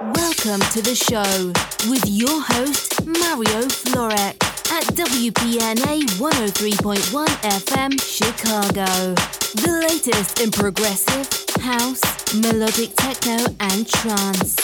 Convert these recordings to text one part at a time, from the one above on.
Welcome to the show with your host, Mario Florek at WPNA 103.1 FM Chicago. The latest in progressive, house, melodic techno, and trance.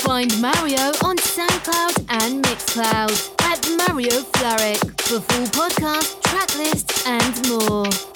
Find Mario on SoundCloud and Mixcloud at Mario Florek for full podcast, tracklist, and more.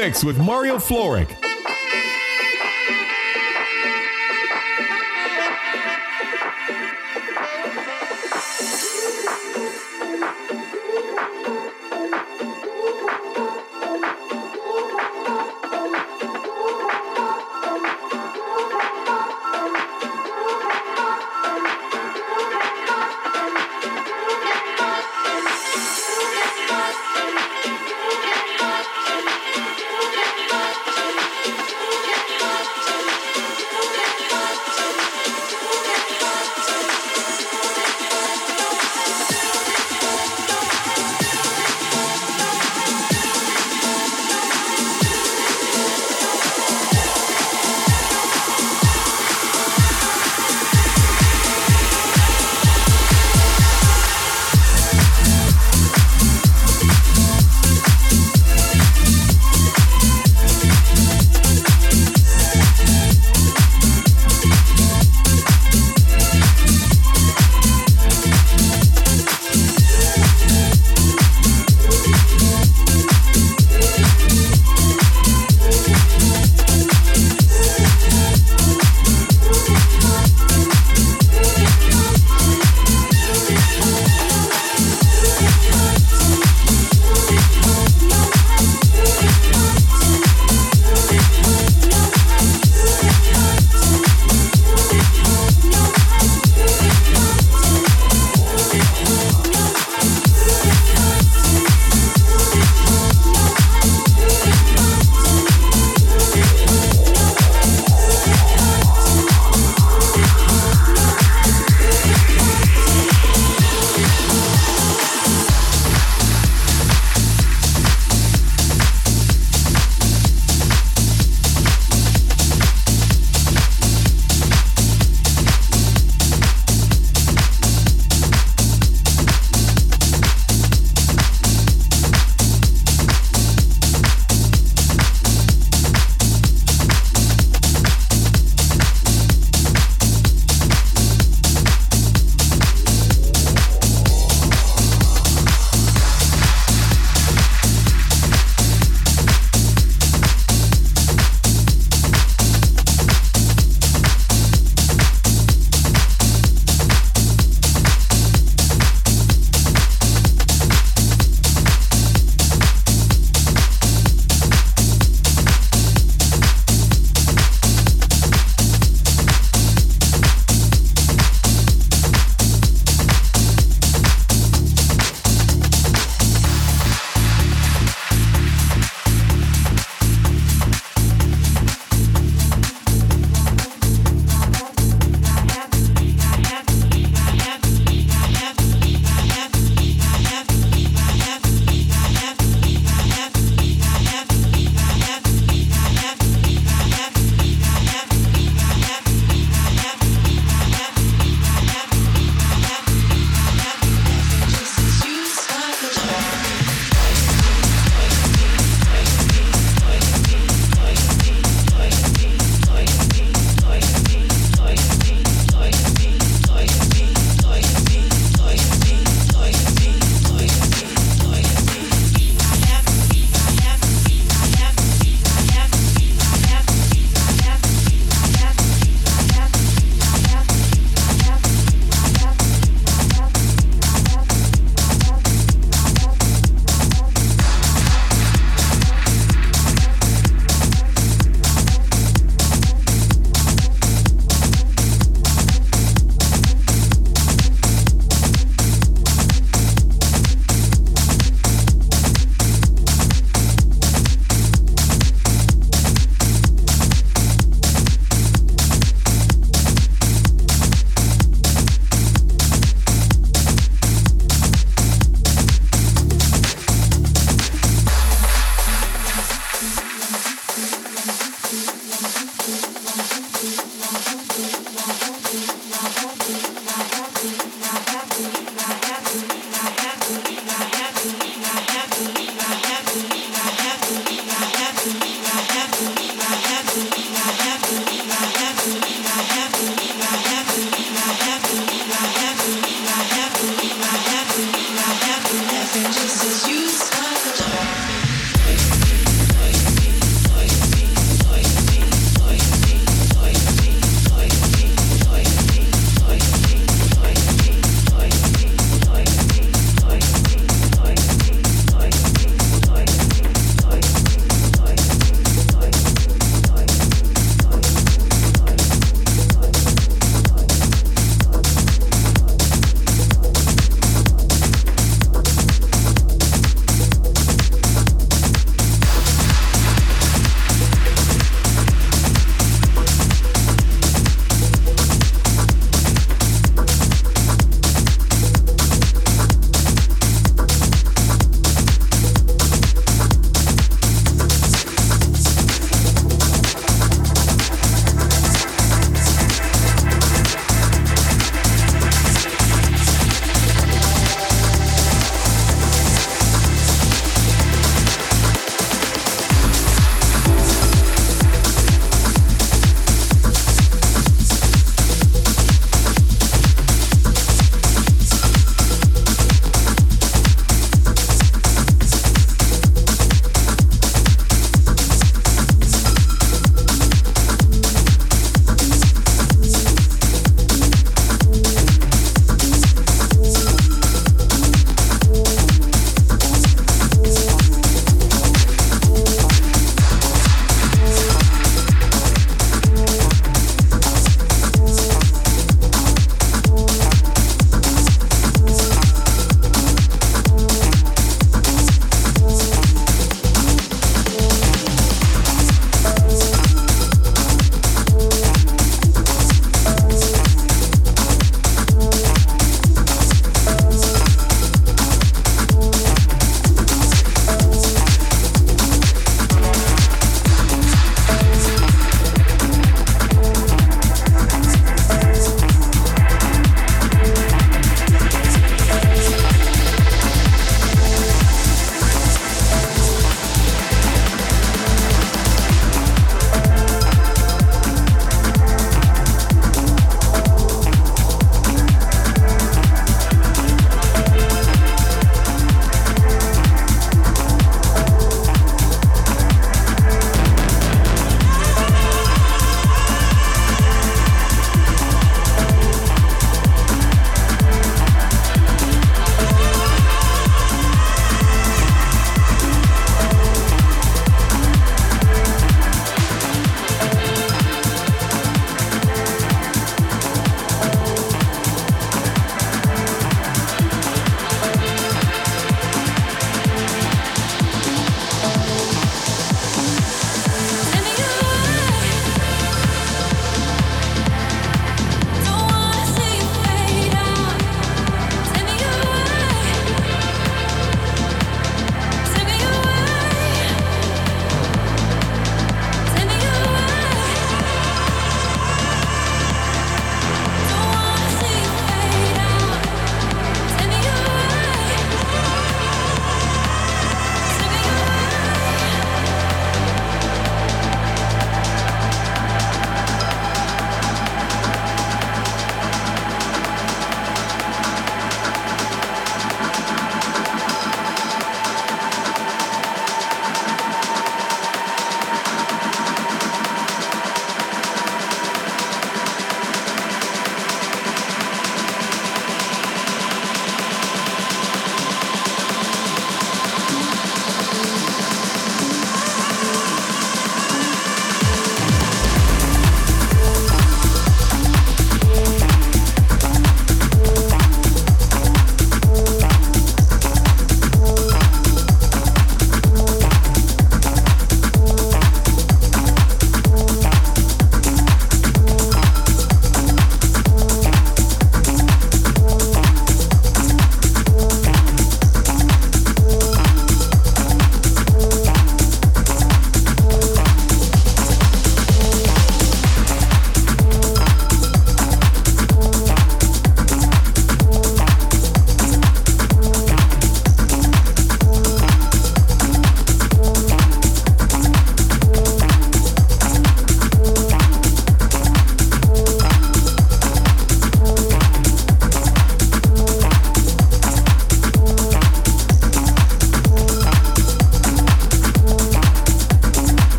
Mix with Mario Florek.